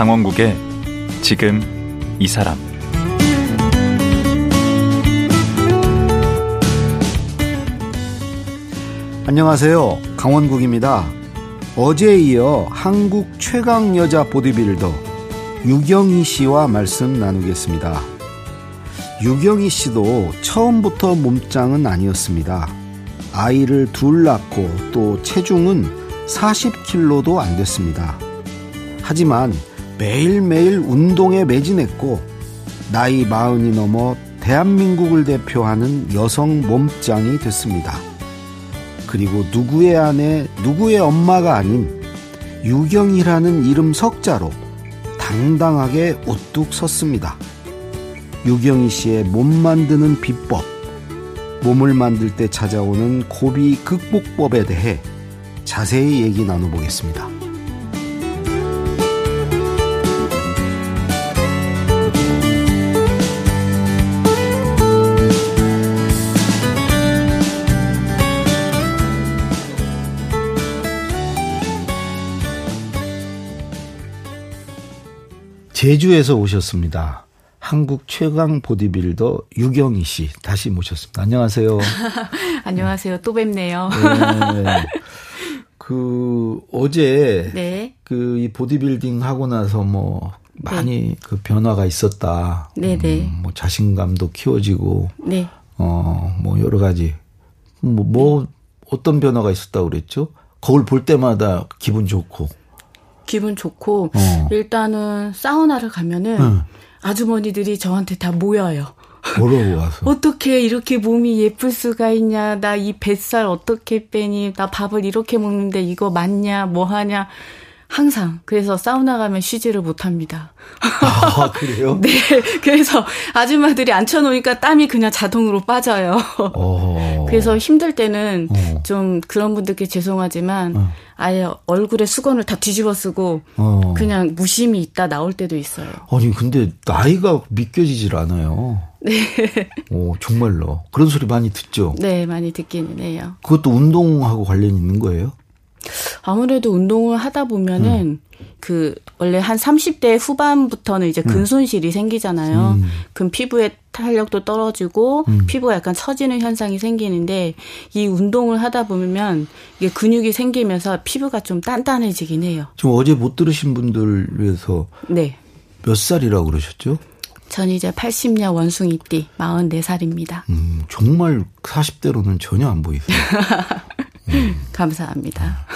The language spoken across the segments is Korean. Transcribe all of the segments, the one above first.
강원국의 지금 이 사람 안녕하세요. 강원국입니다. 어제에 이어 한국 최강 여자 보디빌더 유경희 씨와 말씀 나누겠습니다. 유경희 씨도 처음부터 몸짱은 아니었습니다. 아이를 둘 낳고 또 체중은 40kg도 안 됐습니다. 하지만 매일매일 운동에 매진했고 나이 마흔이 넘어 대한민국을 대표하는 여성 몸짱이 됐습니다. 그리고 누구의 아내, 누구의 엄마가 아닌 유경이라는 이름 석자로 당당하게 우뚝 섰습니다. 유경희 씨의 몸 만드는 비법, 몸을 만들 때 찾아오는 고비 극복법에 대해 자세히 얘기 나눠보겠습니다. 제주에서 오셨습니다. 한국 최강 보디빌더 유경희 씨 다시 모셨습니다. 안녕하세요. 안녕하세요. 또 뵙네요. 네. 그 어제 네. 그이 보디빌딩 하고 나서 뭐 많이 네. 그 변화가 있었다. 네네. 네. 음, 뭐 자신감도 키워지고. 네. 어뭐 여러 가지 뭐, 뭐 네. 어떤 변화가 있었다고 그랬죠? 거울 볼 때마다 기분 좋고. 기분 좋고 어. 일단은 사우나를 가면은 응. 아주머니들이 저한테 다 모여요. 뭐라고 와서? 어떻게 이렇게 몸이 예쁠 수가 있냐? 나 이 뱃살 어떻게 빼니? 나 밥을 이렇게 먹는데 이거 맞냐? 뭐 하냐? 항상 그래서 사우나 가면 쉬지를 못합니다. 아 그래요? 네, 그래서 아줌마들이 앉혀놓으니까 땀이 그냥 자동으로 빠져요. 어. 그래서 힘들 때는 어. 좀 그런 분들께 죄송하지만 어. 아예 얼굴에 수건을 다 뒤집어 쓰고 어. 그냥 무심히 있다 나올 때도 있어요. 아니 근데 나이가 믿겨지질 않아요. 네. 오 정말로 그런 소리 많이 듣죠. 네, 많이 듣기는 해요. 그것도 운동하고 관련 있는 거예요? 아무래도 운동을 하다 보면은 음. 그 원래 한 30대 후반부터는 이제 음. 근손실이 생기잖아요. 음. 그럼 피부의 탄력도 떨어지고 음. 피부가 약간 처지는 현상이 생기는데 이 운동을 하다 보면 이게 근육이 생기면서 피부가 좀 단단해지긴 해요. 지금 어제 못 들으신 분들 위해서 네. 몇 살이라고 그러셨죠? 전 이제 80년 원숭이띠 44살입니다. 음, 정말 40대로는 전혀 안 보이세요. 음. 감사합니다.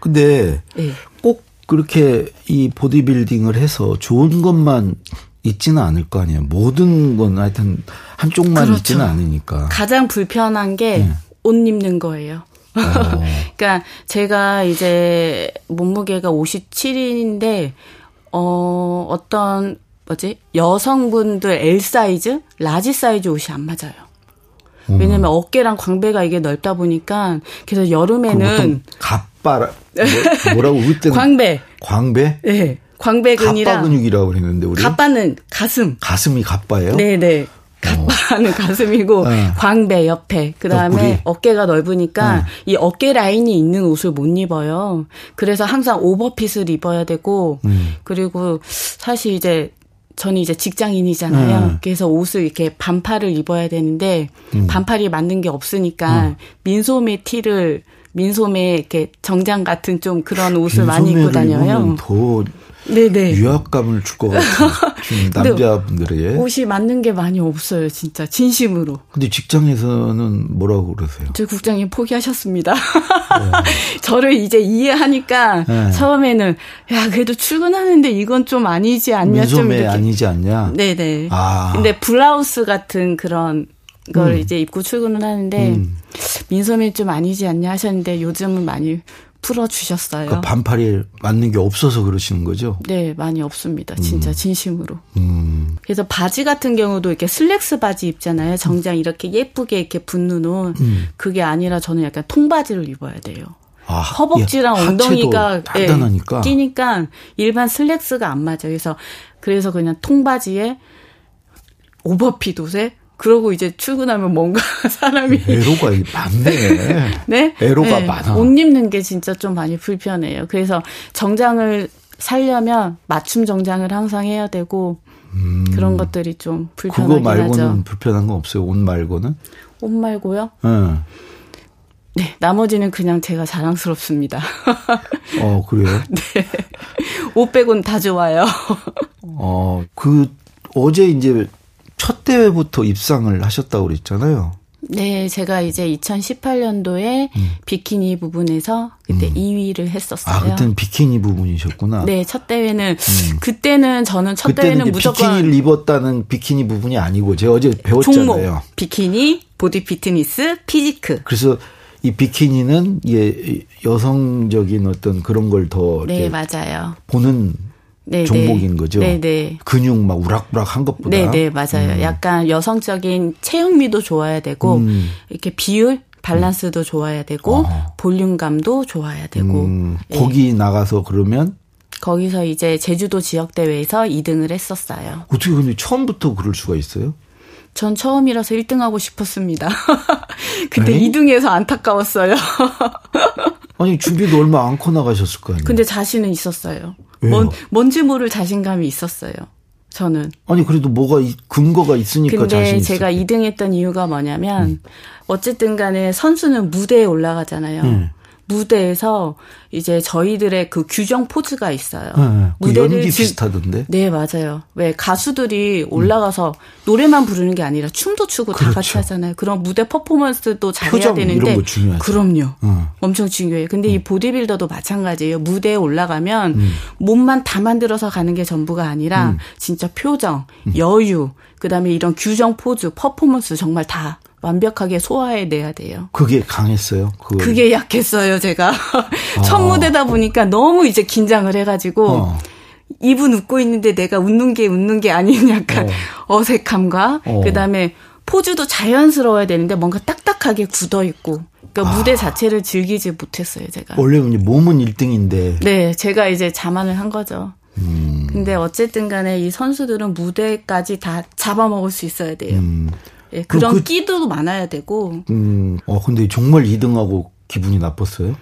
근데 네. 꼭 그렇게 이 보디빌딩을 해서 좋은 것만 있지는 않을 거 아니에요. 모든 건 하여튼 한쪽만 그렇죠. 있지는 않으니까. 가장 불편한 게 옷 네. 입는 거예요. 어. 그러니까 제가 이제 몸무게가 57인데 어 어떤 뭐지 여성분들 L 사이즈, large 사이즈 옷이 안 맞아요. 음. 왜냐면 어깨랑 광배가 이게 넓다 보니까 그래서 여름에는 갑바라 뭐, 라고 우리 때는 광배 광배 네 광배근이랑 갑바 근육이라고 그랬는데 우리 갑바는 가슴 가슴이 갑바예요 네네 갑바는 어. 가슴이고 네. 광배 옆에 그다음에 옆구리. 어깨가 넓으니까 네. 이 어깨 라인이 있는 옷을 못 입어요 그래서 항상 오버핏을 입어야 되고 음. 그리고 사실 이제 저는 이제 직장인이잖아요. 음. 그래서 옷을 이렇게 반팔을 입어야 되는데 음. 반팔이 맞는 게 없으니까 음. 민소매 티를 민소매 이렇게 정장 같은 좀 그런 옷을 많이 입고 다녀요. 더 네네. 유학감을 줄 것 같은 남자분들에게 옷이 맞는 게 많이 없어요, 진짜 진심으로. 근데 직장에서는 뭐라고 그러세요? 저 국장님 포기하셨습니다. 네. 저를 이제 이해하니까 네. 처음에는 야 그래도 출근하는데 이건 좀 아니지 않냐 좀 이렇게 아니지 않냐. 네네. 아. 근데 블라우스 같은 그런 걸 음. 이제 입고 출근을 하는데 음. 민소매 좀 아니지 않냐 하셨는데 요즘은 많이 풀어주셨어요. 그 반팔이 맞는 게 없어서 그러시는 거죠? 네, 많이 없습니다. 진짜 음. 진심으로. 음. 그래서 바지 같은 경우도 이렇게 슬랙스 바지 입잖아요. 정장 이렇게 예쁘게 이렇게 붙는 옷. 음. 그게 아니라 저는 약간 통바지를 입어야 돼요. 아, 허벅지랑 예, 엉덩이가 예, 끼니까 일반 슬랙스가 안 맞아요. 그래서 그래서 그냥 통바지에 오버핏 옷에 그러고 이제 출근하면 뭔가 사람이 애로가 많네. 네? 애로가 네. 많아. 옷 입는 게 진짜 좀 많이 불편해요. 그래서 정장을 살려면 맞춤 정장을 항상 해야 되고 음. 그런 것들이 좀 불편하긴 그거 말고는 하죠. 불편한 거 없어요. 옷 말고는? 옷 말고요? 네. 네, 나머지는 그냥 제가 자랑스럽습니다. 어, 그래요? 네. 옷 빼곤 다 좋아요. 어, 그, 어제 이제 첫 대회부터 입상을 하셨다고 그랬잖아요. 네, 제가 이제 2018년도에 음. 비키니 부분에서 그때 음. 2위를 했었어요. 아, 그때는 비키니 부분이셨구나. 네, 첫 대회는 음. 그때는 저는 첫 대회는 무조건 비키니를 입었다는 비키니 부분이 아니고 제가 어제 배웠잖아요. 종목, 비키니, 보디 피트니스, 피지크. 그래서 이 비키니는 예 여성적인 어떤 그런 걸더 네, 맞아요. 보는 네네. 종목인 거죠. 네네. 네. 근육 막 우락부락 한 것보다. 네네 네, 맞아요. 음. 약간 여성적인 체형미도 좋아야 되고 음. 이렇게 비율 밸런스도 음. 좋아야 되고 어. 볼륨감도 좋아야 되고. 음. 거기 네. 나가서 그러면 거기서 이제 제주도 지역 대회에서 2등을 했었어요. 어떻게 근데 처음부터 그럴 수가 있어요? 전 처음이라서 1등 하고 싶었습니다. 근데 네? 2등에서 안타까웠어요. 아니 준비도 얼마 안고 나가셨을 거 아니에요. 근데 자신은 있었어요. 뭔, 뭔지 모를 자신감이 있었어요. 저는. 아니 그래도 뭐가 근거가 있으니까 근데 제가 2등 했던 이유가 뭐냐면 음. 어쨌든 간에 선수는 무대에 올라가잖아요. 음. 무대에서 이제 저희들의 그 규정 포즈가 있어요. 네, 네. 그 무대를 연기 비슷하던데. 네, 맞아요. 왜 가수들이 올라가서 음. 노래만 부르는 게 아니라 춤도 추고 그렇죠. 다 같이. 하잖아요. 그런 무대 퍼포먼스도 잘해야 되는데. 그럼요. 음. 엄청 중요해요. 근데 음. 이 보디빌더도 마찬가지예요. 무대에 올라가면 음. 몸만 다 만들어서 가는 게 전부가 아니라 음. 진짜 표정, 음. 여유, 그다음에 이런 규정 포즈, 퍼포먼스 정말 다 완벽하게 소화해내야 돼요. 그게 강했어요? 그걸. 그게 약했어요, 제가. 아. 첫 무대다 보니까 너무 이제 긴장을 해가지고, 어. 입은 웃고 있는데 내가 웃는 게 웃는 게 아닌 약간 어. 색함과 어. 그 다음에 포즈도 자연스러워야 되는데 뭔가 딱딱하게 굳어 있고, 그러니까 아. 무대 자체를 즐기지 못했어요, 제가. 원래 몸은 1등인데. 네, 제가 이제 자만을 한 거죠. 음. 근데 어쨌든 간에 이 선수들은 무대까지 다 잡아먹을 수 있어야 돼요. 음. 예, 그런 그, 끼도 많아야 되고. 음, 어, 근데 정말 2등하고 기분이 나빴어요?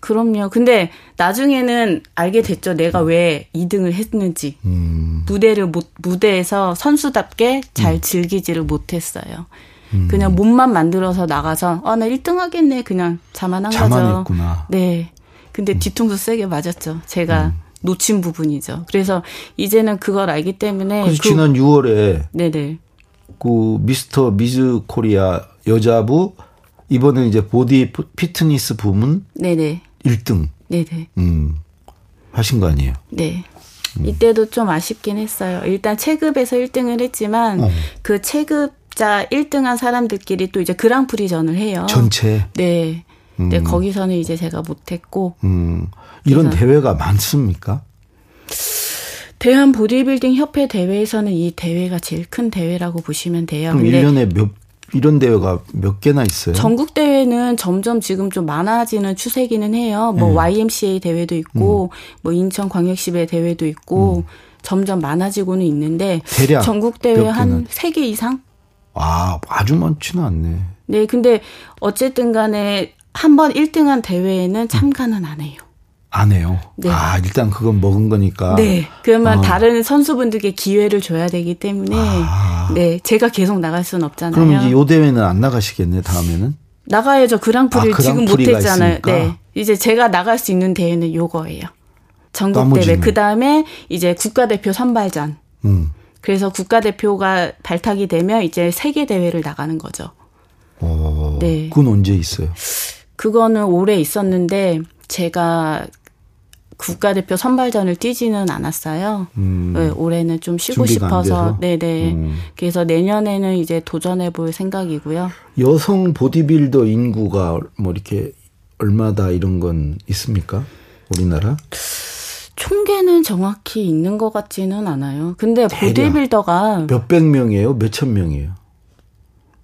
그럼요. 근데 나중에는 알게 됐죠. 내가 왜 2등을 했는지. 음. 무대를 못, 무대에서 선수답게 잘 음. 즐기지를 못했어요. 음. 그냥 몸만 만들어서 나가서, 아, 나 1등 하겠네. 그냥 자만한 자만했구나. 거죠. 네. 근데 음. 뒤통수 세게 맞았죠. 제가 음. 놓친 부분이죠. 그래서 이제는 그걸 알기 때문에. 그래서 그, 지난 6월에. 네네. 그 미스터 미즈 코리아 여자부 이번에 이제 보디 피트니스 부문 네네 1등. 네네. 음. 하신 거 아니에요? 네. 음. 이때도 좀 아쉽긴 했어요. 일단 체급에서 1등을 했지만 어. 그 체급 자 1등한 사람들끼리 또 이제 그랑프리전을 해요. 전체. 네. 음. 네, 거기서는 이제 제가 못했고. 음. 이런 대회가 많습니까? 대한 보디빌딩 협회 대회에서는 이 대회가 제일 큰 대회라고 보시면 돼요. 그럼 근데 1년에 몇 이런 대회가 몇 개나 있어요? 전국 대회는 점점 지금 좀 많아지는 추세기는 해요. 뭐 네. YMCA 대회도 있고 음. 뭐 인천 광역시배 대회도 있고 음. 점점 많아지고는 있는데 전국 대회 한 세 개 이상? 아, 아주 많지는 않네. 네, 근데 어쨌든 간에 한 번 1등한 대회에는 참가는 안 해요. 안 해요. 네. 아, 일단 그건 먹은 거니까. 네. 그러면 어. 다른 선수분들께 기회를 줘야 되기 때문에 아. 네, 제가 계속 나갈 수는 없잖아요. 그럼 이제 요 대회는 안 나가시겠네, 다음에는? 나가야죠. 그랑프리를 아, 지금 못 했잖아요. 네. 이제 제가 나갈 수 있는 대회는 요거예요. 전국 대회. 그 다음에 이제 국가대표 선발전. 음. 그래서 국가대표가 발탁이 되면 이제 세계 대회를 나가는 거죠. 어. 네. 그건 언제 있어요? 그거는 올해 있었는데 제가 국가대표 선발전을 뛰지는 않았어요. 음. 네, 올해는 좀 쉬고 싶어서. 네네. 음. 그래서 내년에는 이제 도전해 볼 생각이고요. 여성 보디빌더 인구가 뭐 이렇게 얼마다 이런 건 있습니까? 우리나라? 총계는 정확히 있는 것 같지는 않아요. 근데 보디빌더가 몇 백 명이에요? 몇 천 명이에요?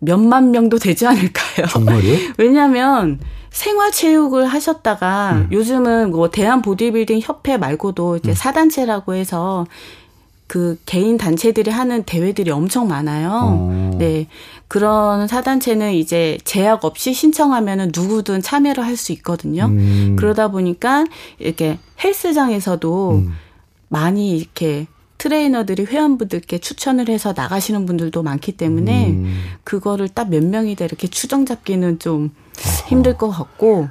몇만 명도 되지 않을까요? 정말요? 왜냐하면 생활체육을 하셨다가 음. 요즘은 뭐 대한 보디빌딩 협회 말고도 이제 음. 사단체라고 해서 그 개인 단체들이 하는 대회들이 엄청 많아요. 어. 네. 그런 사단체는 이제 제약 없이 신청하면은 누구든 참여를 할 수 있거든요. 음. 그러다 보니까 이렇게 헬스장에서도 음. 많이 이렇게 트레이너들이 회원분들께 추천을 해서 나가시는 분들도 많기 때문에 음. 그거를 딱 몇 명이다 이렇게 추정 잡기는 좀 힘들 것 같고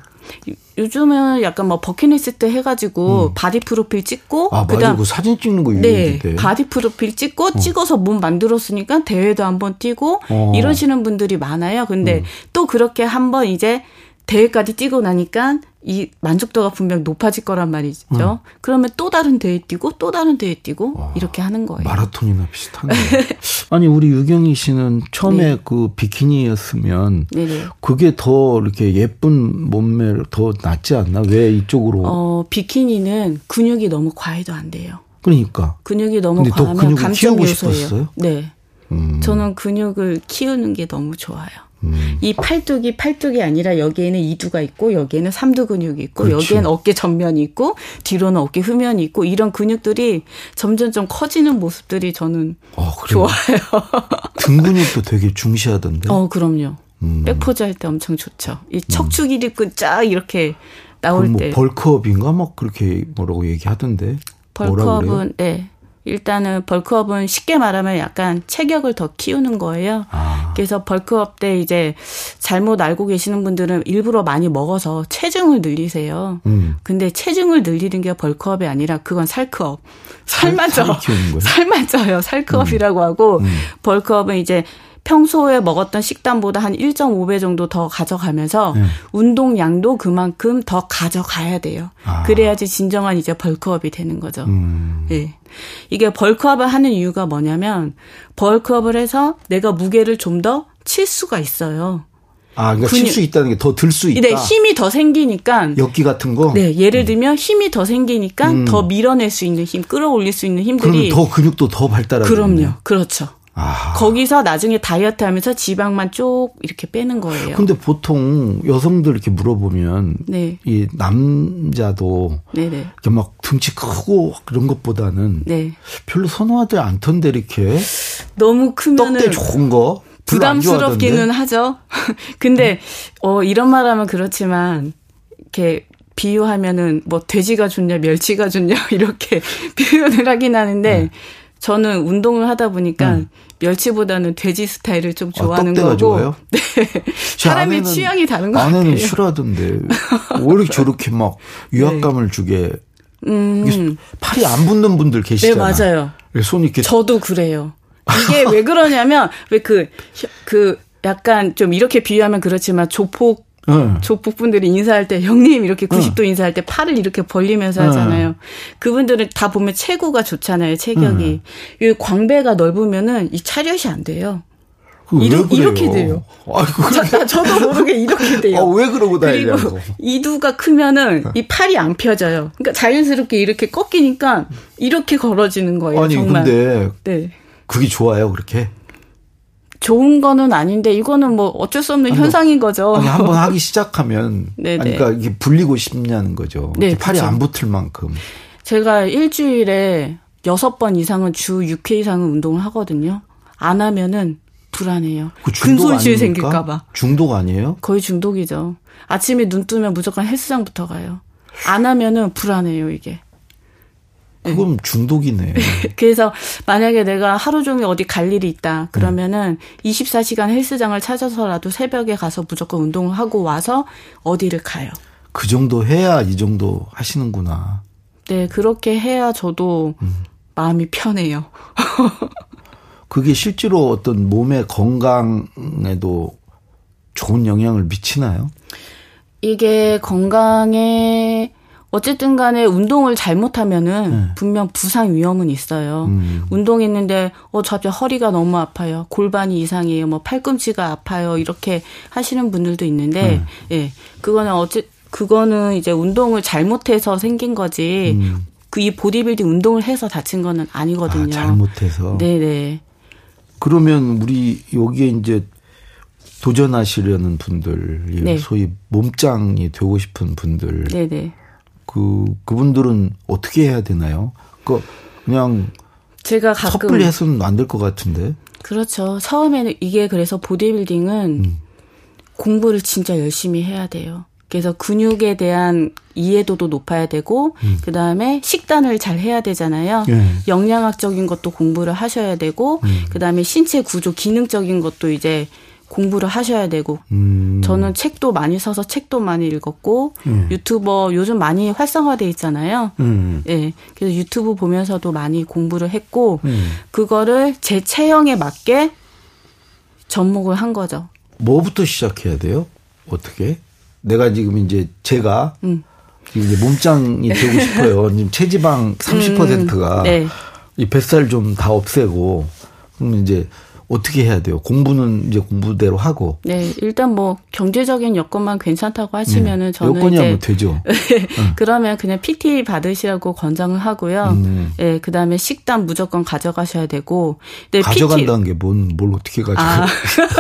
요즘은 약간 뭐 버킷리스트 해가지고 음. 바디 프로필 찍고 아, 그다음 그 사진 찍는 거 네, 바디 프로필 찍고 어. 찍어서 몸 만들었으니까 대회도 한번 뛰고 어. 이러시는 분들이 많아요. 근데 음. 또 그렇게 한번 이제 대회까지 뛰고 나니까 이 만족도가 분명 높아질 거란 말이죠. 음. 그러면 또 다른 대회 뛰고 또 다른 대회 뛰고 와, 이렇게 하는 거예요. 마라톤이나 비슷하네. 아니 우리 유경희 씨는 처음에 네. 그 비키니였으면 네네. 그게 더 이렇게 예쁜 몸매 더 낫지 않나? 왜 이쪽으로? 어 비키니는 근육이 너무 과해도 안 돼요. 그러니까 근육이 너무 과하면 감점 요소예요. 네. 음. 저는 근육을 키우는 게 너무 좋아요. 음. 이 팔뚝이 팔뚝이 아니라 여기에는 이두가 있고 여기에는 삼두 근육이 있고 그렇죠. 여기에는 어깨 전면이 있고 뒤로는 어깨 후면이 있고 이런 근육들이 점점 좀 커지는 모습들이 저는 어, 좋아요. 등 근육도 되게 중시하던데. 어, 그럼요. 음. 백포즈 할 때 엄청 좋죠. 이 척추 기립근 쫙 이렇게 나올 뭐 때. 벌크업인가 막 그렇게 뭐라고 얘기하던데. 벌크업은 네. 일단은 벌크업은 쉽게 말하면 약간 체격을 더 키우는 거예요. 아. 그래서 벌크업 때 이제 잘못 알고 계시는 분들은 일부러 많이 먹어서 체중을 늘리세요. 음. 근데 체중을 늘리는 게 벌크업이 아니라 그건 살크업. 살만 쪄. 살만 쪄요. 살크업이라고 음. 하고 음. 벌크업은 이제 평소에 먹었던 식단보다 한 1.5배 정도 더 가져가면서 네. 운동량도 그만큼 더 가져가야 돼요. 아. 그래야지 진정한 이제 벌크업이 되는 거죠. 음. 예. 이게 벌크업을 하는 이유가 뭐냐면 벌크업을 해서 내가 무게를 좀 더 칠 수가 있어요. 아, 그러니까 칠 수 있다는 게 더 들 수 있다. 네, 힘이 더 생기니까. 역기 같은 거. 네, 예를 음. 들면 힘이 더 생기니까 음. 더 밀어낼 수 있는 힘, 끌어올릴 수 있는 힘들이. 그럼 더 근육도 더 발달하죠. 그럼요, 그렇죠. 아. 거기서 나중에 다이어트 하면서 지방만 쭉 이렇게 빼는 거예요. 근데 보통 여성들 이렇게 물어보면 네. 이 남자도 네네. 이렇게 막 등치 크고 그런 것보다는 네. 별로 선호하지 않던데 이렇게 너무 크면은 떡대 좋은 거 부담스럽기는 하죠. 근데 어 이런 말하면 그렇지만 이렇게 비유하면은 뭐 돼지가 좋냐 멸치가 좋냐 이렇게 표현을 하긴 하는데 네. 저는 운동을 하다 보니까 음. 멸치보다는 돼지 스타일을 좀 아, 좋아하는 아, 거고. 좋아요? 네. 사람의 취향이 다른 거 같아요. 아내는 싫어하던데. 왜 저렇게 막 유압감을 네. 주게. 음. 팔이 안 붙는 분들 계시잖아요. 네, 맞아요. 손이 이렇게. 저도 그래요. 이게 왜 그러냐면, 왜 그, 그, 약간 좀 이렇게 비유하면 그렇지만 조폭 네. 조폭분들이 인사할 때 형님 이렇게 90도 네. 인사할 때 팔을 이렇게 벌리면서 하잖아요. 네. 그분들은 다 보면 체구가 좋잖아요. 체격이. 이 광배가 넓으면은 이 차렷이 안 돼요. 이르, 이렇게 돼요. 아이고, 저, 저도 모르게 이렇게 돼요. 아, 왜 그러고 다니냐고. 그리고 이두가 크면은 이 팔이 안 펴져요. 그러니까 자연스럽게 이렇게 꺾이니까 이렇게 걸어지는 거예요. 아니 정말. 근데 네. 그게 좋아요 그렇게? 좋은 거는 아닌데 이거는 뭐 어쩔 수 없는 현상인 거죠. 아니, 한번 하기 시작하면 아니, 그러니까 이게 불리고 싶냐는 거죠. 네, 팔이 그렇죠. 안 붙을 만큼. 제가 일주일에 여섯 번 이상은 주 6회 이상은 운동을 하거든요. 안 하면은 불안해요. 그 근손실 생길까 봐. 중독 아니에요? 거의 중독이죠. 아침에 눈 뜨면 무조건 헬스장부터 가요. 안 하면은 불안해요, 이게. 그건 중독이네. 그래서 만약에 내가 하루 종일 어디 갈 일이 있다. 그러면은 음. 24시간 헬스장을 찾아서라도 새벽에 가서 무조건 운동을 하고 와서 어디를 가요. 그 정도 해야 이 정도 하시는구나. 네, 그렇게 해야 저도 음. 마음이 편해요. 그게 실제로 어떤 몸의 건강에도 좋은 영향을 미치나요? 이게 건강에 어쨌든 간에 운동을 잘못하면은 네. 분명 부상 위험은 있어요. 음. 운동했는데 어저 갑자기 허리가 너무 아파요. 골반이 이상해요. 뭐 팔꿈치가 아파요. 이렇게 하시는 분들도 있는데 네. 예. 그거는 어째 그거는 이제 운동을 잘못해서 생긴 거지. 음. 그이 보디빌딩 운동을 해서 다친 거는 아니거든요. 아, 잘못해서. 네, 네. 그러면 우리 여기에 이제 도전하시려는 분들, 네. 소위 몸짱이 되고 싶은 분들. 네, 네. 그 그분들은 어떻게 해야 되나요? 그 그냥 제가 가끔 섣불리 해서는 안 될 것 같은데. 그렇죠. 처음에는 이게 그래서 보디빌딩은 음. 공부를 진짜 열심히 해야 돼요. 그래서 근육에 대한 이해도도 높아야 되고 음. 그다음에 식단을 잘 해야 되잖아요. 예. 영양학적인 것도 공부를 하셔야 되고 음. 그다음에 신체 구조 기능적인 것도 이제 공부를 하셔야 되고 음. 저는 책도 많이 써서 책도 많이 읽었고 음. 유튜버 요즘 많이 활성화돼 있잖아요. 음. 예. 그래서 유튜브 보면서도 많이 공부를 했고 음. 그거를 제 체형에 맞게 접목을 한 거죠. 뭐부터 시작해야 돼요? 어떻게? 내가 지금 이제 제가 음. 이제 몸짱이 되고 싶어요. 지금 체지방 30%가 음, 네. 이 뱃살 좀 다 없애고 그러면 이제 어떻게 해야 돼요? 공부는 이제 공부대로 하고. 네, 일단 뭐 경제적인 여건만 괜찮다고 하시면은 네, 저는 여건이 이제 되죠. 그러면 그냥 PT 받으시라고 권장을 하고요. 음. 네, 그다음에 식단 무조건 가져가셔야 되고. 네, 가져간다는 게뭔 뭘 어떻게 가져가? 아,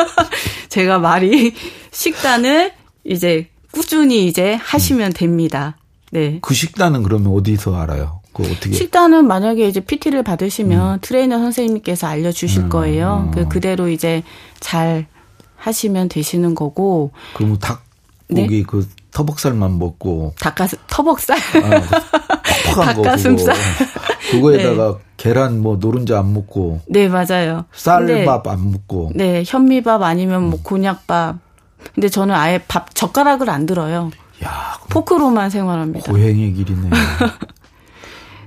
제가 말이 식단을 이제 꾸준히 이제 하시면 됩니다. 네. 그 식단은 그러면 어디서 알아요? 그 어떻게? 식단은 만약에 이제 PT를 받으시면 음. 트레이너 선생님께서 알려주실 음. 거예요. 그 그대로 이제 잘 하시면 되시는 거고. 그럼 닭 고기 네? 그 터벅살만 먹고 닭가슴 터벅살 아, 닭가슴살 그거에다가 네. 계란 뭐 노른자 안 먹고 네 맞아요 쌀밥 안 먹고 네 현미밥 아니면 뭐 곤약밥 근데 저는 아예 밥 젓가락을 안 들어요. 야, 포크로만 생활합니다. 고행의 길이네.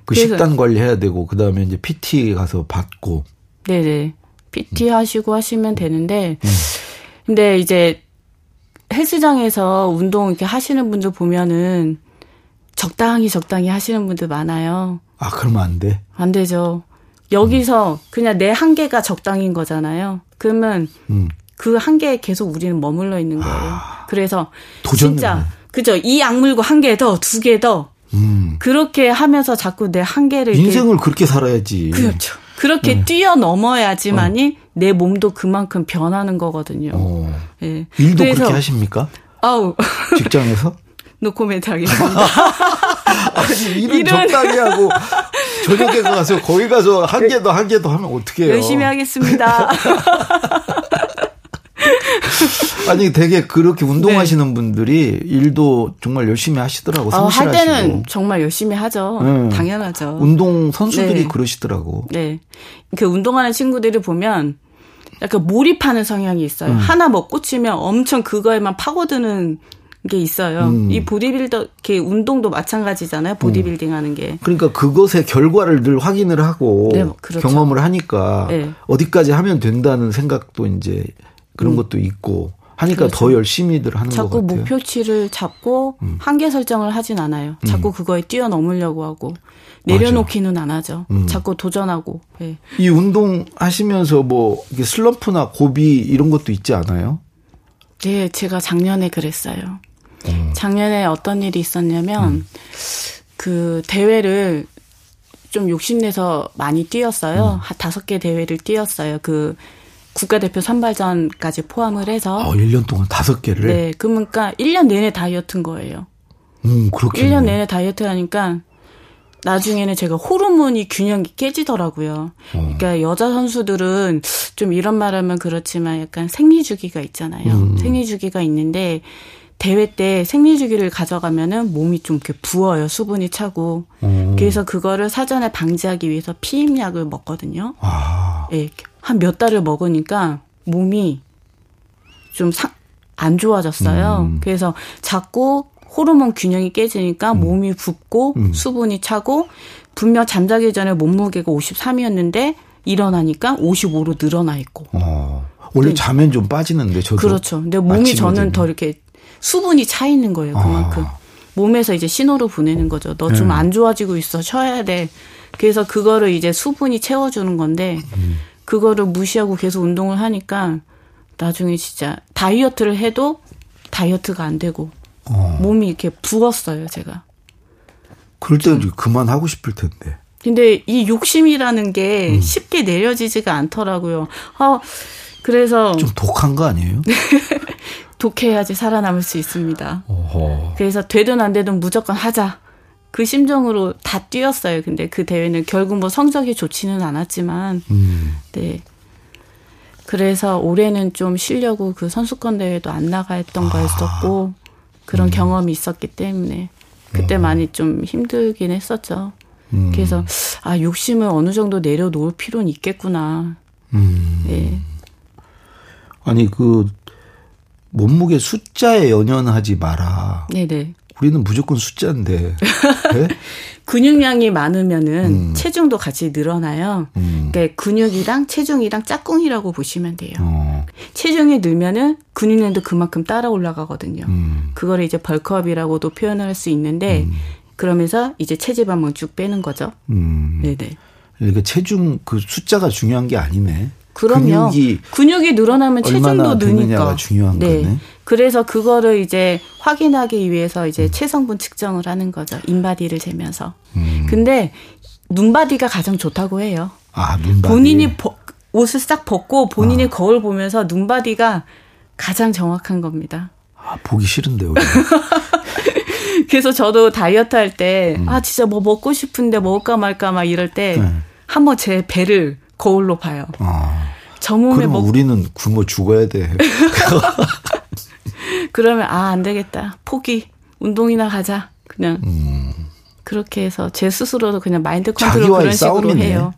그 식단 관리해야 되고 그다음에 이제 PT 가서 받고. 네네. PT 음. 하시고 하시면 되는데 음. 근데 이제 헬스장에서 운동 이렇게 하시는 분들 보면은 적당히 적당히 하시는 분들 많아요. 아, 그러면 안 돼? 안 되죠. 여기서 음. 그냥 내 한계가 적당인 거잖아요. 그러면 음. 그 한계에 계속 우리는 머물러 있는 거예요. 아, 그래서. 진짜 그죠? 이 악물고 한 개 더, 두 개 더. 음. 그렇게 하면서 자꾸 내 한계를 인생을 그렇게 살아야지. 그렇죠. 그렇게 네. 뛰어넘어야지만이 어. 내 몸도 그만큼 변하는 거거든요. 어. 네. 일도 그렇게 하십니까? 아우. 직장에서? 노코멘트 하겠습니다. 아니, 일은, 일은 적당히 하고, 저녁에 가서, 거기 가서 한개 더, 한개더 하면 어떻게 해요? 열심히 하겠습니다. 아니 되게 그렇게 운동하시는 네. 분들이 일도 정말 열심히 하시더라고. 어, 할 때는 정말 열심히 하죠. 네. 당연하죠. 운동 선수들이 네. 그러시더라고. 네. 그 운동하는 친구들을 보면 약간 몰입하는 성향이 있어요. 음. 하나 뭐 꽂히면 엄청 그거에만 파고드는 게 있어요. 음. 이 보디빌더, 게 운동도 마찬가지잖아요. 보디빌딩 음. 하는 게. 그러니까 그것의 결과를 늘 확인을 하고 네, 그렇죠. 경험을 하니까 네. 어디까지 하면 된다는 생각도 이제 그런 음. 것도 있고 하니까 그렇죠. 더 열심히들 하는 것 같아요. 자꾸 목표치를 잡고 음. 한계 설정을 하진 않아요. 자꾸 음. 그거에 뛰어넘으려고 하고 내려놓기는 맞아. 안 하죠. 음. 자꾸 도전하고. 네. 이 운동 하시면서 뭐 슬럼프나 고비 이런 것도 있지 않아요? 네, 제가 작년에 그랬어요. 음. 작년에 어떤 일이 있었냐면 음. 그 대회를 좀 욕심내서 많이 뛰었어요. 한 다섯 개 대회를 뛰었어요. 그 국가대표 선발전까지 포함을 해서. 어, 1년 동안 다섯 개를? 네. 그러니까 1년 내내 다이어트인 거예요. 음, 그렇게. 1년 내내 다이어트 하니까 나중에는 제가 호르몬이 균형이 깨지더라고요. 어. 그러니까 여자 선수들은 좀 이런 말 하면 그렇지만 약간 생리 주기가 있잖아요. 음. 생리 주기가 있는데 대회 때 생리 주기를 가져가면은 몸이 좀 이렇게 부어요. 수분이 차고. 음. 그래서 그거를 사전에 방지하기 위해서 피임약을 먹거든요. 아. 네, 한 몇 달을 먹으니까 몸이 좀 안 좋아졌어요. 음. 그래서 자꾸 호르몬 균형이 깨지니까 음. 몸이 붓고 음. 수분이 차고 분명 잠자기 전에 몸무게가 53이었는데 일어나니까 55로 늘어나 있고. 어. 원래 네. 자면 좀 빠지는데 저도. 그렇죠. 근데 몸이 저는 되면. 더 이렇게 수분이 차 있는 거예요. 그만큼. 아. 몸에서 이제 신호를 보내는 거죠. 너 좀안 네. 좋아지고 있어. 쉬어야 돼. 그래서 그거를 이제 수분이 채워주는 건데 음. 그거를 무시하고 계속 운동을 하니까 나중에 진짜 다이어트를 해도 다이어트가 안 되고 어. 몸이 이렇게 부었어요, 제가. 그럴 때 그만하고 싶을 텐데. 근데 이 욕심이라는 게 음. 쉽게 내려지지가 않더라고요. 어, 그래서. 좀 독한 거 아니에요? 독해야지 살아남을 수 있습니다. 어허. 그래서 되든 안 되든 무조건 하자. 그 심정으로 다 뛰었어요. 근데 그 대회는 결국 뭐 성적이 좋지는 않았지만, 음. 네. 그래서 올해는 좀 쉬려고 그 선수권 대회도 안 나가 했던 아. 거였었고, 그런 음. 경험이 있었기 때문에, 그때 음. 많이 좀 힘들긴 했었죠. 음. 그래서, 아, 욕심을 어느 정도 내려놓을 필요는 있겠구나. 음. 네. 아니, 그, 몸무게 숫자에 연연하지 마라. 네네. 우리는 무조건 숫자인데. 네? 근육량이 많으면은 음. 체중도 같이 늘어나요. 음. 그러니까 근육이랑 체중이랑 짝꿍이라고 보시면 돼요. 어. 체중이 늘면은 근육량도 그만큼 따라 올라가거든요. 음. 그거를 이제 벌크업이라고도 표현할 수 있는데 음. 그러면서 이제 체지방만 쭉 빼는 거죠. 음. 네네. 그러니까 체중 그 숫자가 중요한 게 아니네. 그럼요. 근육이, 근육이 늘어나면 체중도 느니까. 중요한 네. 거네. 그래서 그거를 이제 확인하기 위해서 이제 음. 체성분 측정을 하는 거죠. 인바디를 재면서. 음. 근데 눈바디가 가장 좋다고 해요. 아, 눈바디. 본인이 버, 옷을 싹 벗고 본인이 아. 거울 보면서 눈바디가 가장 정확한 겁니다. 아, 보기 싫은데, 요 그래서 저도 다이어트 할 때, 음. 아, 진짜 뭐 먹고 싶은데 먹을까 말까 막 이럴 때, 네. 한번 제 배를 거울로 봐요. 아. 저 몸에 먹... 우리는 굶어 죽어야 돼. 그러면 아 안 되겠다. 포기. 운동이나 가자. 그냥 음. 그렇게 해서 제 스스로도 그냥 마인드 컨트롤 그런 식으로 싸움이네. 해요.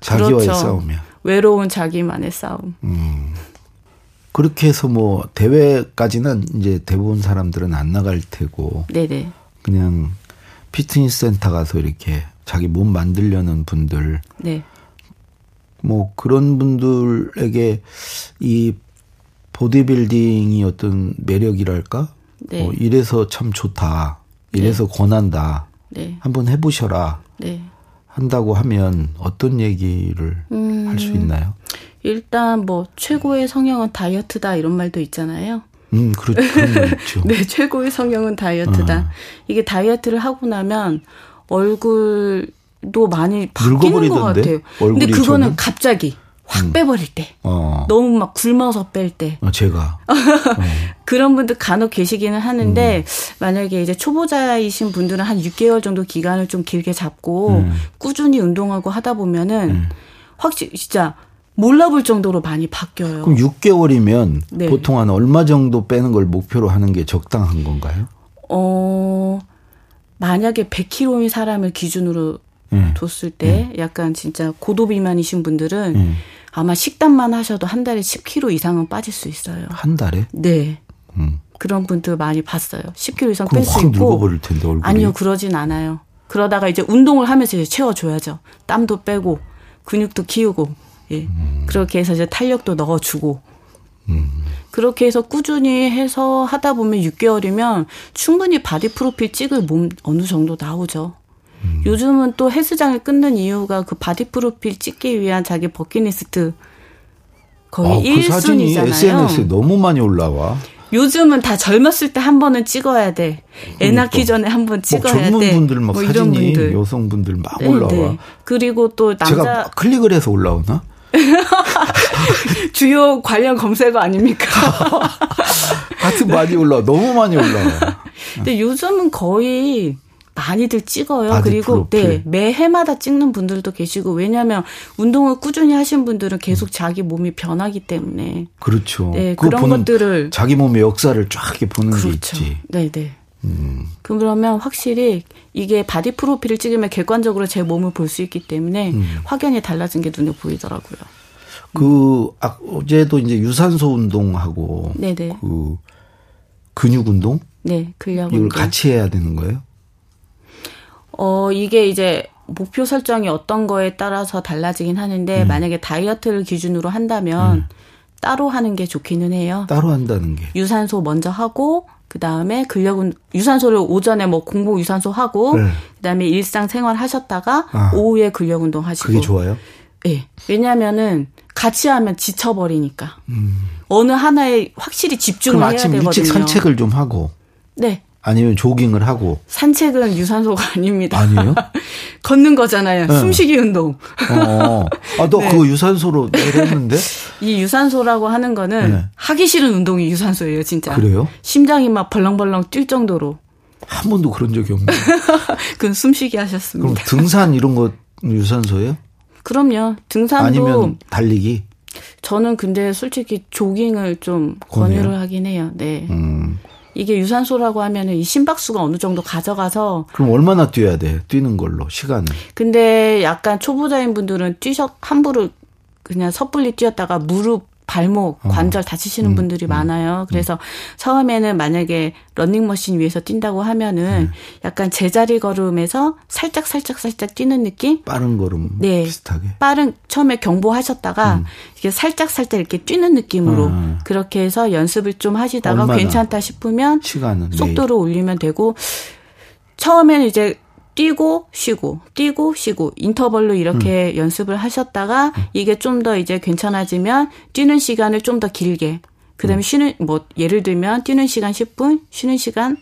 자기와의 그렇죠. 싸움이야. 외로운 자기만의 싸움. 음. 그렇게 해서 뭐 대회까지는 이제 대부분 사람들은 안 나갈 테고. 네네. 그냥 피트니스 센터 가서 이렇게 자기 몸 만들려는 분들. 네. 뭐 그런 분들에게 이 보디빌딩이 어떤 매력이랄까? 네. 뭐 이래서 참 좋다. 이래서 네. 권한다. 네. 한번 해보셔라. 네. 한다고 하면 어떤 얘기를 음, 할수 있나요? 일단 뭐 최고의 성형은 다이어트다 이런 말도 있잖아요. 음, 그렇, 그런 말 있죠. 네, 최고의 성형은 다이어트다. 어. 이게 다이어트를 하고 나면 얼굴 도 많이 바뀌는 것 같아요. 근데 그거는 저는? 갑자기 확 음. 빼버릴 때, 어. 너무 막 굶어서 뺄 때. 어, 제가 어. 그런 분들 간혹 계시기는 하는데 음. 만약에 이제 초보자이신 분들은 한 6개월 정도 기간을 좀 길게 잡고 음. 꾸준히 운동하고 하다 보면은 음. 확실히 진짜 몰라볼 정도로 많이 바뀌어요. 그럼 6개월이면 네. 보통 한 얼마 정도 빼는 걸 목표로 하는 게 적당한 건가요? 어 만약에 100kg인 사람을 기준으로 음. 뒀을 때 음. 약간 진짜 고도 비만이신 분들은 음. 아마 식단만 하셔도 한 달에 10kg 이상은 빠질 수 있어요. 한 달에? 네. 음. 그런 분들 많이 봤어요. 10kg 이상 뺄 수 있고. 늙어버릴 텐데 얼굴이. 아니요, 그러진 않아요. 그러다가 이제 운동을 하면서 이제 채워줘야죠. 땀도 빼고 근육도 키우고 예. 음. 그렇게 해서 이제 탄력도 넣어주고. 음. 그렇게 해서 꾸준히 해서 하다 보면 6개월이면 충분히 바디 프로필 찍을 몸 어느 정도 나오죠. 음. 요즘은 또 헬스장을 끊는 이유가 그 바디 프로필 찍기 위한 자기 버킷리스트 거의 아, 1순위잖아요. 그 사진이 SNS에 너무 많이 올라와. 요즘은 다 젊었을 때 한 번은 찍어야 돼. 애 그러니까. 낳기 전에 한 번 찍어야 뭐 젊은 돼. 분들 막 뭐 사진이 분들. 여성분들 막 네, 올라와. 네. 그리고 또 남자 제가 클릭을 해서 올라오나? 주요 관련 검색어 아닙니까? 하여튼 많이 올라와. 너무 많이 올라와. 근데 요즘은 거의 많이들 찍어요. 그리고 네 매해마다 찍는 분들도 계시고 왜냐하면 운동을 꾸준히 하신 분들은 계속 자기 몸이 변하기 때문에 그렇죠. 네 그런 것들을 자기 몸의 역사를 쫙 이렇게 보는 그렇죠. 게 있지. 네네. 음. 그러면 확실히 이게 바디 프로필을 찍으면 객관적으로 제 몸을 볼 수 있기 때문에 음. 확연히 달라진 게 눈에 보이더라고요. 그 아, 어제도 이제 유산소 운동하고 네네. 그 근육 운동, 네 근력 이걸 같이 해야 되는 거예요? 어, 이게 이제 목표 설정이 어떤 거에 따라서 달라지긴 하는데 음. 만약에 다이어트를 기준으로 한다면 음. 따로 하는 게 좋기는 해요. 따로 한다는 게. 유산소 먼저 하고 그다음에 근력은 유산소를 오전에 뭐 공복 유산소 하고 네. 그다음에 일상 생활 하셨다가 아. 오후에 근력 운동 하시고. 그게 좋아요? 예. 네. 왜냐면은 같이 하면 지쳐 버리니까. 음. 어느 하나에 확실히 집중을 해야 되거든요. 일찍 산책을 좀 하고. 네. 아니면 조깅을 하고. 산책은 유산소가 아닙니다. 아니요? 걷는 거잖아요. 네. 숨쉬기 운동. 어. 아, 너 네. 그거 유산소로 했는데? 이 유산소라고 하는 거는 네. 하기 싫은 운동이 유산소예요, 진짜. 그래요? 심장이 막 벌렁벌렁 뛸 정도로. 한 번도 그런 적이 없네요. 그건 숨쉬기 하셨습니다. 그럼 등산 이런 거 유산소예요? 그럼요. 등산도 아니면 달리기? 저는 근데 솔직히 조깅을 좀 권유를? 하긴 해요. 네. 음. 이게 유산소라고 하면은 이 심박수가 어느 정도 가져가서 그럼 얼마나 뛰어야 돼? 뛰는 걸로 시간을. 근데 약간 초보자인 분들은 뛰셔 함부로 그냥 섣불리 뛰었다가 무릎 발목, 어. 관절 다치시는 음, 분들이 음, 많아요. 그래서 음. 처음에는 만약에 런닝머신 위에서 뛴다고 하면은 음. 약간 제자리 걸음에서 살짝 살짝 살짝 뛰는 느낌? 빠른 걸음 네. 비슷하게. 빠른 처음에 경보하셨다가 음. 이게 살짝 살짝 이렇게 뛰는 느낌으로 아. 그렇게 해서 연습을 좀 하시다가 괜찮다 싶으면 시간은 속도를 네. 올리면 되고 처음에는 이제 뛰고 쉬고 뛰고 쉬고 인터벌로 이렇게 음. 연습을 하셨다가 음. 이게 좀 더 이제 괜찮아지면 뛰는 시간을 좀 더 길게 그다음에 음. 쉬는 뭐 예를 들면 뛰는 시간 10분 쉬는 시간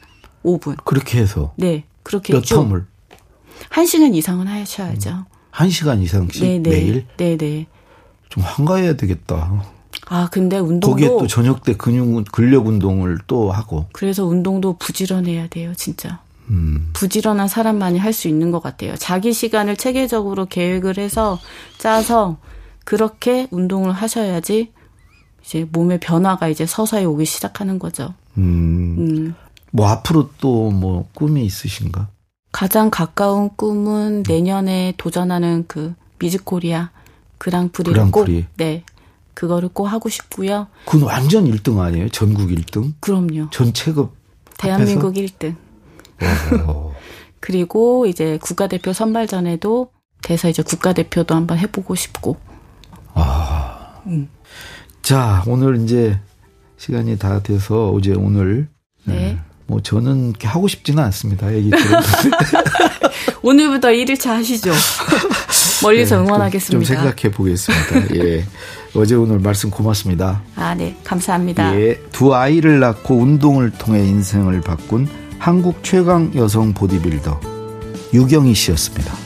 5분 그렇게 해서 네 그렇게 몇 텀을 1시간 이상은 하셔야죠. 음. 1시간 이상씩 네네. 매일? 네네. 좀 한가해야 되겠다. 아, 근데 운동도 거기에 또 저녁 때 근육 근력 운동을 또 하고. 그래서 운동도 부지런해야 돼요, 진짜. 음. 부지런한 사람만이 할 수 있는 것 같아요. 자기 시간을 체계적으로 계획을 해서 짜서 그렇게 운동을 하셔야지 이제 몸의 변화가 이제 서서히 오기 시작하는 거죠. 음. 음. 뭐 앞으로 또 뭐 꿈이 있으신가? 가장 가까운 꿈은 내년에 도전하는 그 미즈코리아 그랑프리를 그랑프리. 꼭 네. 그거를 꼭 하고 싶고요. 그건 완전 1등 아니에요? 전국 1등? 그럼요. 전 체급 대한민국 앞에서? 1등. 그리고 이제 국가대표 선발전에도 돼서 이제 국가대표도 한번 해보고 싶고. 아. 음. 자, 오늘 이제 시간이 다 돼서 어제 오늘. 네. 네. 뭐 저는 하고 싶지는 않습니다. 얘기. 오늘부터 1일차 하시죠. 멀리서 네, 응원하겠습니다. 좀, 좀 생각해 보겠습니다. 예. 어제 오늘 말씀 고맙습니다. 아, 네. 감사합니다. 예. 두 아이를 낳고 운동을 통해 인생을 바꾼 한국 최강 여성 보디빌더 유경희 씨였습니다.